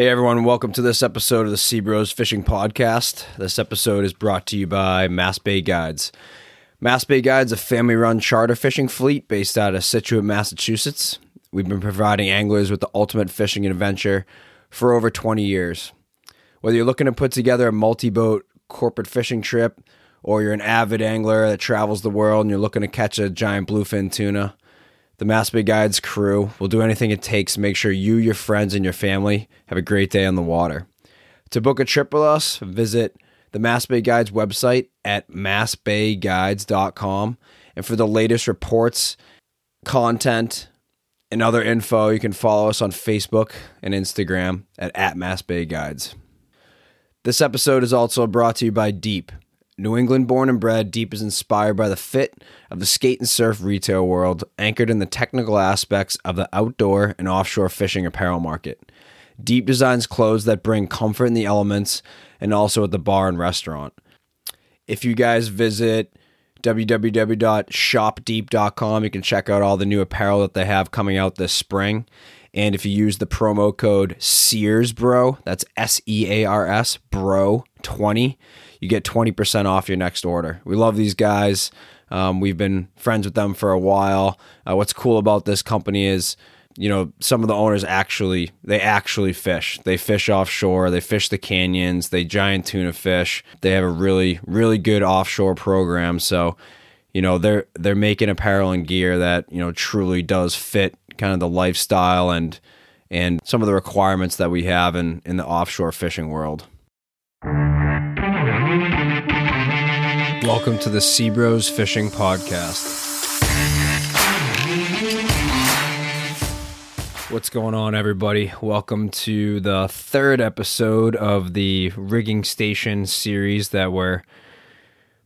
Hey everyone, welcome to this episode of the Sea Bros Fishing Podcast. This episode is brought to you by Mass Bay Guides. Mass Bay Guides, a family run charter fishing fleet based out of Scituate, Massachusetts. We've been providing anglers with the ultimate fishing adventure for over 20 years. Whether you're looking to put together a multi boat corporate fishing trip, or you're an avid angler that travels the world and you're looking to catch a giant bluefin tuna, the Mass Bay Guides crew will do anything it takes to make sure you, your friends, and your family have a great day on the water. To book a trip with us, visit the Mass Bay Guides website at massbayguides.com. And for the latest reports, content, and other info, you can follow us on Facebook and Instagram at, at Mass Bay Guides. This episode is also brought to you by Deep. New England born and bred, Deep is inspired by the fit of the skate and surf retail world, anchored in the technical aspects of the outdoor and offshore fishing apparel market. Deep designs clothes that bring comfort in the elements and also at the bar and restaurant. If you guys visit www.shopdeep.com, you can check out all the new apparel that they have coming out this spring. And if you use the promo code Sears Bro, that's S E A R S Bro 20, you get 20% off your next order. We love these guys. Um, we've been friends with them for a while. Uh, what's cool about this company is, you know, some of the owners actually they actually fish. They fish offshore. They fish the canyons. They giant tuna fish. They have a really really good offshore program. So, you know, they're they're making apparel and gear that you know truly does fit kind of the lifestyle and and some of the requirements that we have in in the offshore fishing world. Welcome to the Sea Bros Fishing Podcast. What's going on, everybody? Welcome to the third episode of the Rigging Station series that we're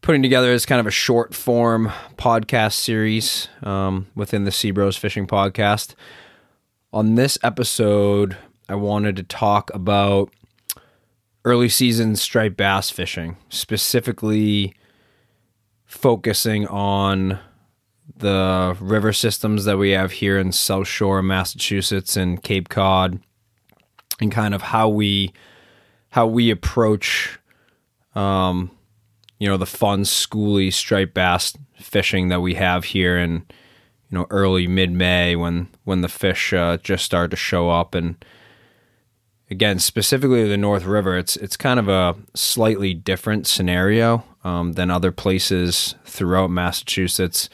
putting together as kind of a short form podcast series um, within the Seabros Fishing Podcast. On this episode, I wanted to talk about early season striped bass fishing, specifically focusing on the river systems that we have here in South Shore, Massachusetts, and Cape Cod, and kind of how we how we approach, um, you know, the fun, schooly striped bass fishing that we have here in you know early mid May when when the fish uh, just start to show up and again specifically the North River it's it's kind of a slightly different scenario um, than other places throughout Massachusetts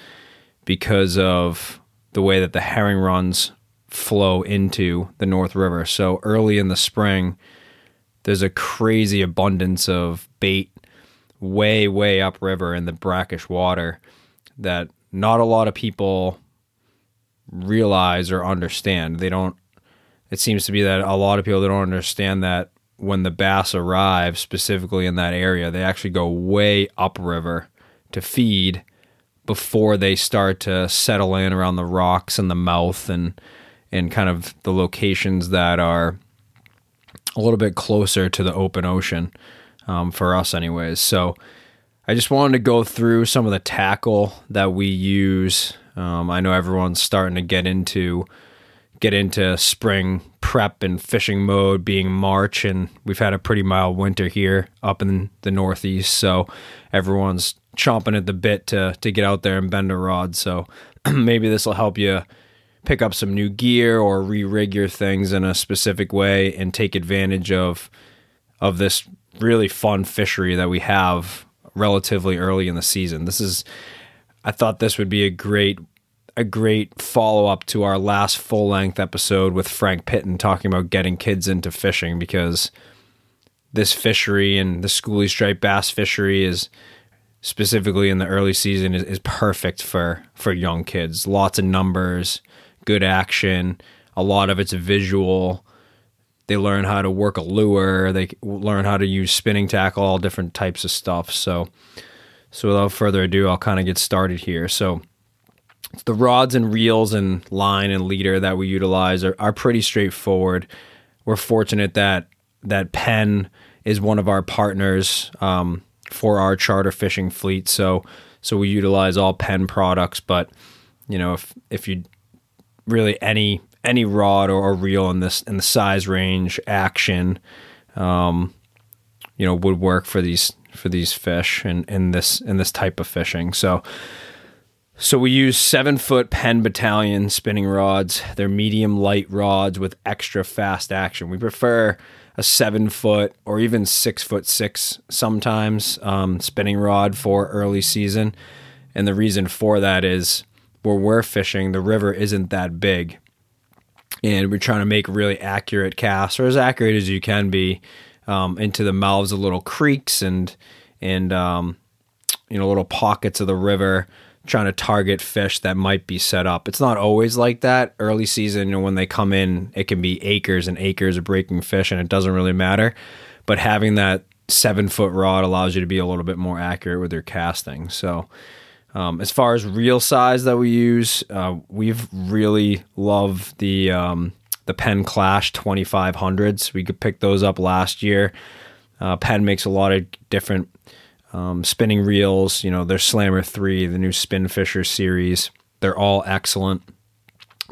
because of the way that the herring runs flow into the North River. So early in the spring, there's a crazy abundance of bait way, way upriver in the brackish water that not a lot of people realize or understand. They don't, it seems to be that a lot of people don't understand that when the bass arrive specifically in that area, they actually go way upriver to feed before they start to settle in around the rocks and the mouth and and kind of the locations that are a little bit closer to the open ocean um, for us, anyways. So I just wanted to go through some of the tackle that we use. Um, I know everyone's starting to get into get into spring prep and fishing mode being March, and we've had a pretty mild winter here up in the Northeast. So everyone's chomping at the bit to to get out there and bend a rod. So maybe this will help you pick up some new gear or re-rig your things in a specific way and take advantage of of this really fun fishery that we have relatively early in the season. This is I thought this would be a great a great follow up to our last full length episode with Frank Pitton talking about getting kids into fishing because this fishery and the schoolie striped bass fishery is specifically in the early season is, is perfect for for young kids. Lots of numbers, good action, a lot of it's visual. They learn how to work a lure. They learn how to use spinning tackle, all different types of stuff. So, so without further ado, I'll kind of get started here. So, the rods and reels and line and leader that we utilize are, are pretty straightforward. We're fortunate that that Penn is one of our partners um, for our charter fishing fleet. So so we utilize all Penn products. But you know if if you really any any rod or, or reel in this in the size range action um, you know would work for these for these fish and in this in this type of fishing so so we use seven foot Penn Battalion spinning rods. They're medium light rods with extra fast action. We prefer a seven foot or even six foot six sometimes um, spinning rod for early season. And the reason for that is where we're fishing, the river isn't that big. And we're trying to make really accurate casts, or as accurate as you can be, um, into the mouths of little creeks and and um, you know little pockets of the river trying to target fish that might be set up. It's not always like that. Early season, you know, when they come in, it can be acres and acres of breaking fish, and it doesn't really matter. But having that seven foot rod allows you to be a little bit more accurate with your casting. So, um, as far as reel size that we use, uh, we've really loved the um, the Penn Clash 2500s. We could pick those up last year. Uh, Penn makes a lot of different um, spinning reels, you know, their Slammer 3, the new Spin Fisher series. They're all excellent.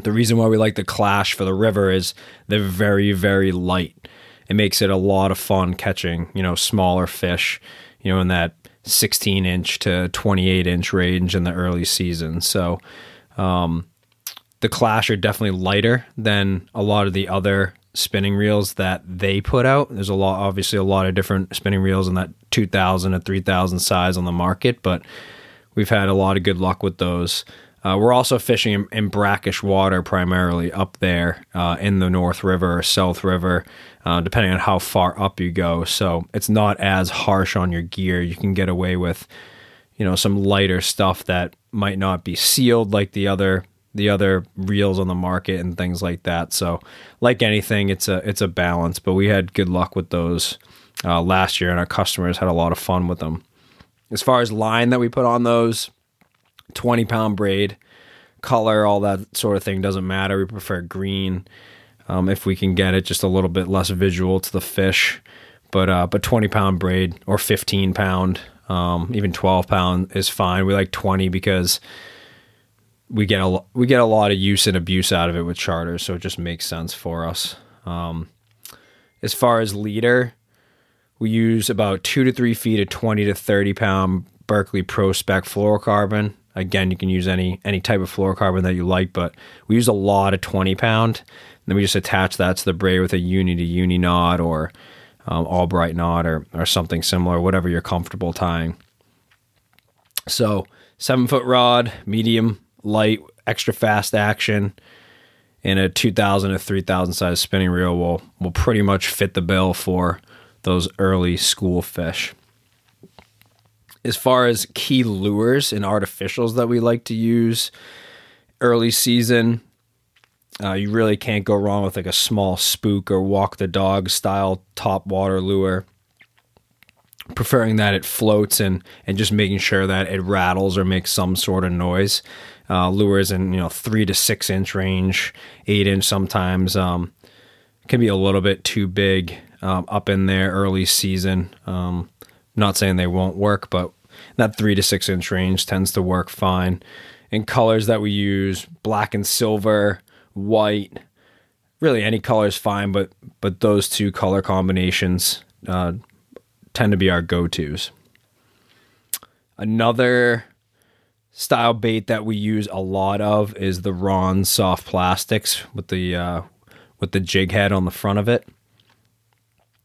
The reason why we like the Clash for the river is they're very, very light. It makes it a lot of fun catching, you know, smaller fish, you know, in that 16 inch to 28 inch range in the early season. So, um, the Clash are definitely lighter than a lot of the other spinning reels that they put out. There's a lot, obviously, a lot of different spinning reels in that 2000 to 3000 size on the market, but we've had a lot of good luck with those. Uh, we're also fishing in, in, brackish water primarily up there uh, in the North River or South River, uh, depending on how far up you go. So it's not as harsh on your gear. You can get away with, you know, some lighter stuff that might not be sealed like the other the other reels on the market and things like that. So, like anything, it's a it's a balance. But we had good luck with those uh, last year, and our customers had a lot of fun with them. As far as line that we put on those, twenty pound braid, color, all that sort of thing doesn't matter. We prefer green um, if we can get it just a little bit less visual to the fish. But uh, but twenty pound braid or fifteen pound, um, even twelve pound is fine. We like twenty because we get a we get a lot of use and abuse out of it with charters, so it just makes sense for us. Um, as far as leader, we use about two to three feet of twenty to thirty pound Berkley Pro Spec fluorocarbon. Again, you can use any any type of fluorocarbon that you like, but we use a lot of twenty pound. And then we just attach that to the braid with a uni to uni knot or um, Albright knot or or something similar, whatever you're comfortable tying. So seven foot rod, medium light, extra fast action, and a 2000 to 3000 size spinning reel will will pretty much fit the bill for those early school fish. As far as key lures and artificials that we like to use early season, uh, you really can't go wrong with like a small spook or walk the dog style top water lure. Preferring that it floats and and just making sure that it rattles or makes some sort of noise uh, lures in you know three to six inch range, eight inch sometimes. Um, can be a little bit too big um, up in there early season. Um, not saying they won't work, but that three to six inch range tends to work fine. In colors that we use, black and silver, white, really any color is fine, but but those two color combinations uh, tend to be our go tos. Another style bait that we use a lot of is the RonZ soft plastics with the uh, with the jig head on the front of it.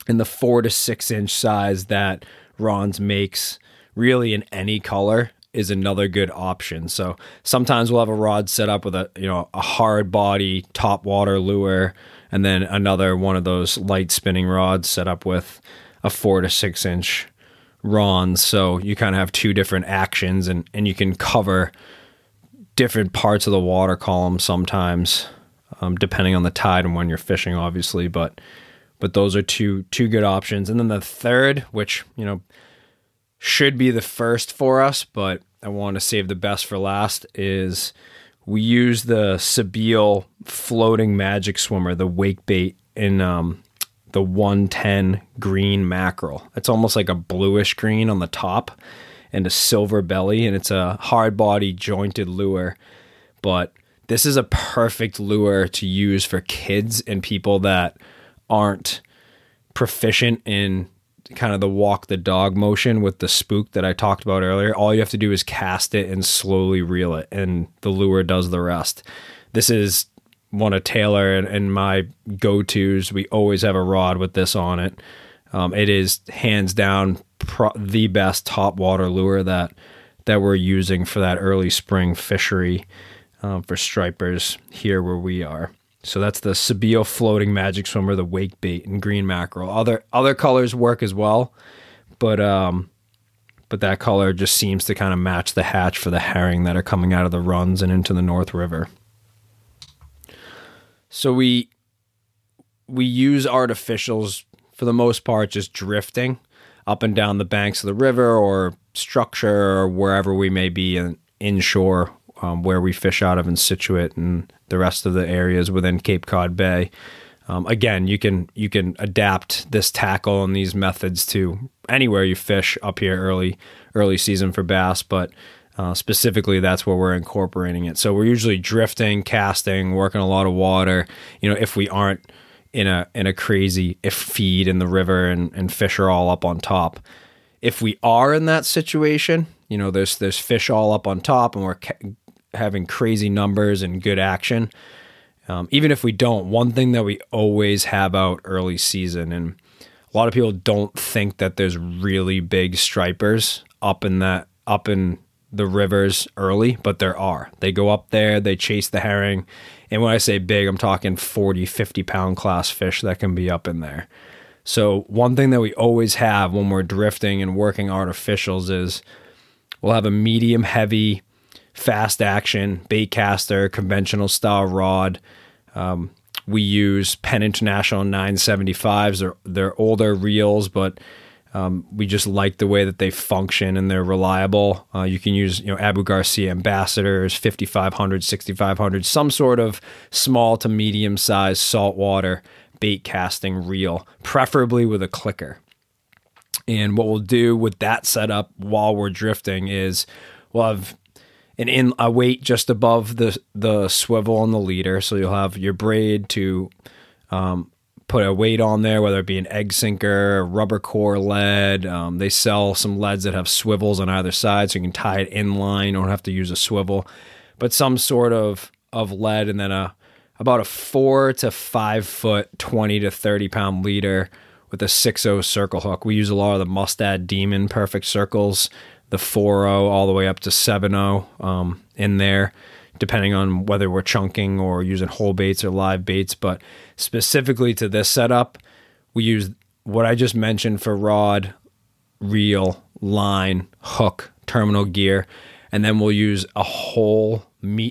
In the four to six inch size that RonZ makes, really in any color, is another good option. So sometimes we'll have a rod set up with a you know a hard body top water lure, and then another one of those light spinning rods set up with a four to six inch RonZ. So you kind of have two different actions and, and you can cover different parts of the water column sometimes, um, depending on the tide and when you're fishing, obviously. But but those are two two good options. And then the third, which, you know, should be the first for us, but I want to save the best for last, is we use the Sebile floating magic swimmer, the wake bait in um, the 110 green mackerel. It's almost like a bluish green on the top and a silver belly, and it's a hard body jointed lure. But this is a perfect lure to use for kids and people that aren't proficient in kind of the walk the dog motion with the spook that I talked about earlier. All you have to do is cast it and slowly reel it, and the lure does the rest. This is one of Taylor and, and my go tos. We always have a rod with this on it. Um, it is hands down pro- the best top water lure that that we're using for that early spring fishery um, for stripers here where we are. So that's the Sebile floating magic swimmer, the wake bait and green mackerel. Other other colors work as well, but um, but that color just seems to kind of match the hatch for the herring that are coming out of the runs and into the North River. So we we use artificials for the most part just drifting up and down the banks of the river or structure or wherever we may be in, inshore um, where we fish out of in Scituate and the rest of the areas within Cape Cod Bay. Um, again, you can you can adapt this tackle and these methods to anywhere you fish up here early early season for bass, but uh, specifically that's where we're incorporating it. So we're usually drifting, casting, working a lot of water. You know, if we aren't in a in a crazy if feed in the river and, and fish are all up on top. If we are in that situation, you know, there's there's fish all up on top and we're ca- having crazy numbers and good action. Um, even if we don't, one thing that we always have out early season, and a lot of people don't think that there's really big stripers up in that up in the rivers early, but there are. They go up there, they chase the herring, and when I say big, I'm talking 40, 50 pound class fish that can be up in there. So, one thing that we always have when we're drifting and working artificials is we'll have a medium heavy fast action bait caster, conventional style rod. Um, we use Penn International 975s. They're, they're older reels, but um, we just like the way that they function and they're reliable. Uh, you can use, you know, Abu Garcia Ambassadeurs, 5500, 6500, some sort of small to medium sized saltwater bait casting reel, preferably with a clicker. And what we'll do with that setup while we're drifting is we'll have an in a weight just above the the swivel on the leader, so you'll have your braid to um, put a weight on there, whether it be an egg sinker, rubber core lead. Um, they sell some leads that have swivels on either side, so you can tie it in line. Don't have to use a swivel, but some sort of of lead, and then a about a four to five foot, twenty to thirty pound leader with a 6.0 circle hook. We use a lot of the Mustad Demon perfect circles the 4.0 all the way up to 7.0 um, in there, depending on whether we're chunking or using whole baits or live baits. But specifically to this setup, we use what I just mentioned for rod, reel, line, hook, terminal gear, and then we'll use a whole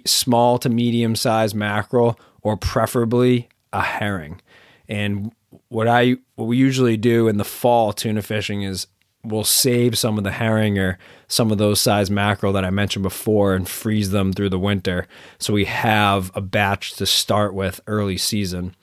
small to medium size mackerel, or preferably a herring. And what I what we usually do in the fall tuna fishing is we'll save some of the herring or some of those size mackerel that I mentioned before and freeze them through the winter. So we have a batch to start with early season.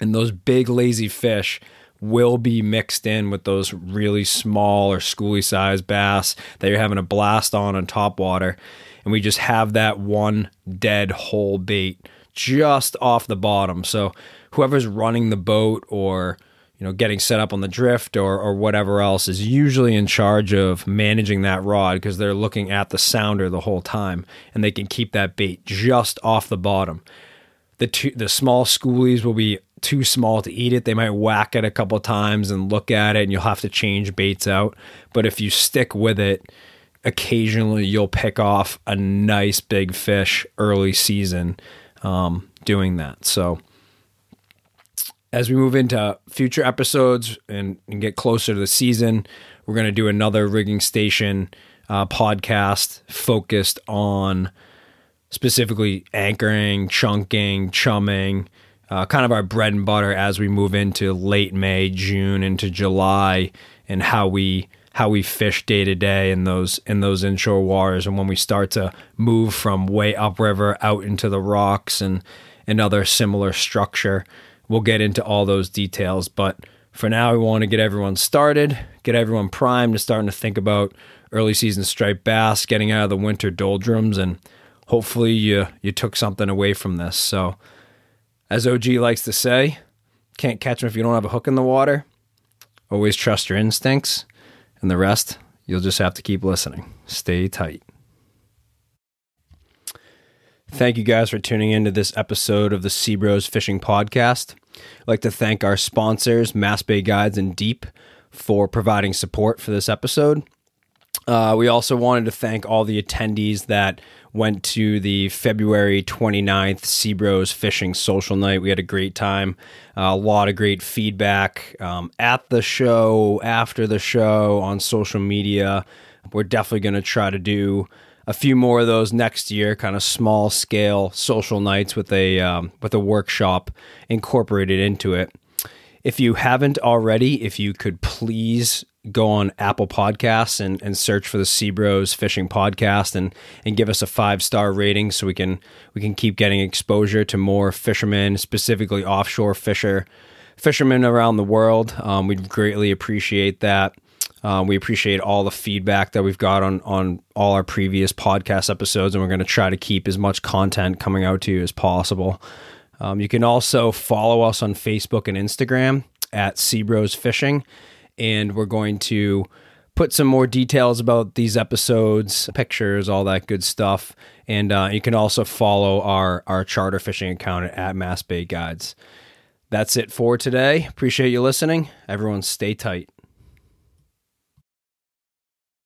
And those big lazy fish will be mixed in with those really small or schooly size bass that you're having a blast on on top water. And we just have that one dead whole bait just off the bottom. So whoever's running the boat or you know, getting set up on the drift or, or whatever else is usually in charge of managing that rod because they're looking at the sounder the whole time and they can keep that bait just off the bottom. The two, the small schoolies will be too small to eat it. They might whack it a couple times and look at it and you'll have to change baits out. But if you stick with it, occasionally you'll pick off a nice big fish early season um, doing that. So as we move into future episodes and, and get closer to the season, we're going to do another rigging station uh, podcast focused on specifically anchoring, chunking, chumming, uh, kind of our bread and butter as we move into late May, June, into July, and how we how we fish day to day in those in those inshore waters, and when we start to move from way upriver out into the rocks and and other similar structure. We'll get into all those details, but for now, we want to get everyone started, get everyone primed to starting to think about early season striped bass, getting out of the winter doldrums, and hopefully you you took something away from this. So, as OG likes to say, can't catch them if you don't have a hook in the water. Always trust your instincts, and the rest you'll just have to keep listening. Stay tight. Thank you guys for tuning in to this episode of the Seabros Fishing Podcast. I'd like to thank our sponsors, Mass Bay Guides and Deep, for providing support for this episode. Uh, we also wanted to thank all the attendees that went to the February 29th Seabros Fishing Social Night. We had a great time, uh, a lot of great feedback um, at the show, after the show, on social media. We're definitely going to try to do a few more of those next year, kind of small scale social nights with a um, with a workshop incorporated into it. If you haven't already, if you could please go on Apple Podcasts and, and search for the Seabros Fishing Podcast and and give us a five star rating so we can we can keep getting exposure to more fishermen, specifically offshore fisher fishermen around the world. Um, we'd greatly appreciate that. Um, we appreciate all the feedback that we've got on on all our previous podcast episodes, and we're going to try to keep as much content coming out to you as possible. Um, you can also follow us on Facebook and Instagram at Seabros Fishing and we're going to put some more details about these episodes, pictures, all that good stuff. And uh, you can also follow our our charter fishing account at Mass Bay Guides. That's it for today. Appreciate you listening. Everyone, stay tight.